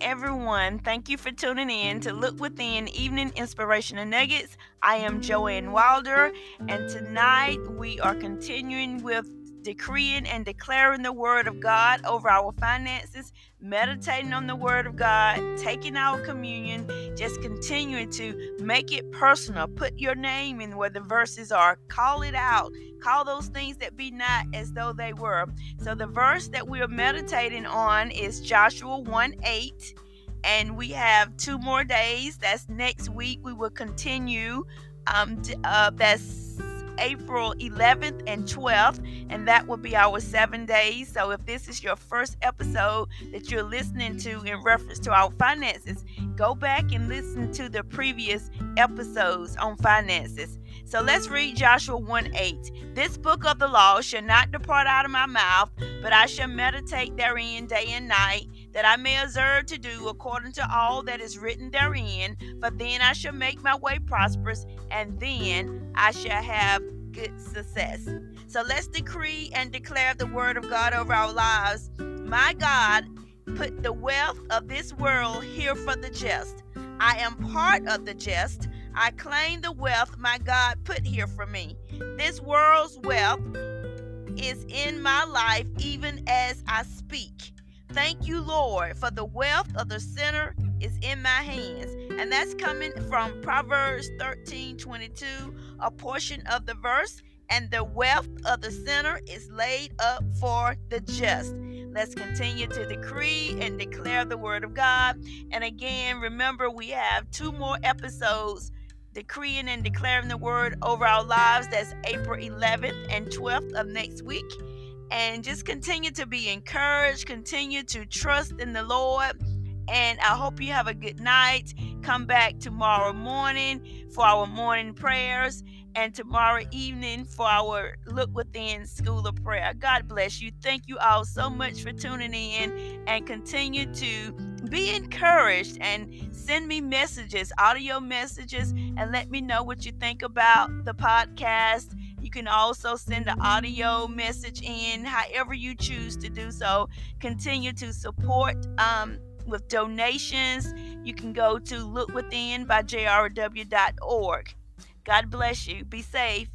everyone. Thank you for tuning in to Look Within Evening Inspirational Nuggets. I am Joanne Wilder, and tonight we are continuing with decreeing and declaring the word of God over our finances, meditating on the word of God, taking our communion, just continuing to make it personal. Put your name in where the verses are, call it out, call those things that be not as though they were. So, the verse that we are meditating on is Joshua 1 8 and we have two more days. That's next week. We will continue. Um, uh, that's April 11th and 12th, and that will be our seven days. So, if this is your first episode that you're listening to in reference to our finances, go back and listen to the previous episodes on finances. So, let's read Joshua 1 8. This book of the law shall not depart out of my mouth, but I shall meditate therein day and night that I may observe to do according to all that is written therein. For then I shall make my way prosperous, and then I shall have good success. So let's decree and declare the word of God over our lives. My God, put the wealth of this world here for the just. I am part of the just. I claim the wealth my God put here for me. This world's wealth is in my life even as I speak. Thank you, Lord, for the wealth of the sinner is in my hands. And that's coming from Proverbs 13 22, a portion of the verse. And the wealth of the sinner is laid up for the just. Let's continue to decree and declare the word of God. And again, remember, we have two more episodes decreeing and declaring the word over our lives. That's April 11th and 12th of next week and just continue to be encouraged, continue to trust in the Lord. And I hope you have a good night. Come back tomorrow morning for our morning prayers and tomorrow evening for our Look Within School of Prayer. God bless you. Thank you all so much for tuning in and continue to be encouraged and send me messages, audio messages, and let me know what you think about the podcast you can also send an audio message in, however you choose to do so. Continue to support um, with donations. You can go to lookwithin by jrw.org. God bless you. Be safe.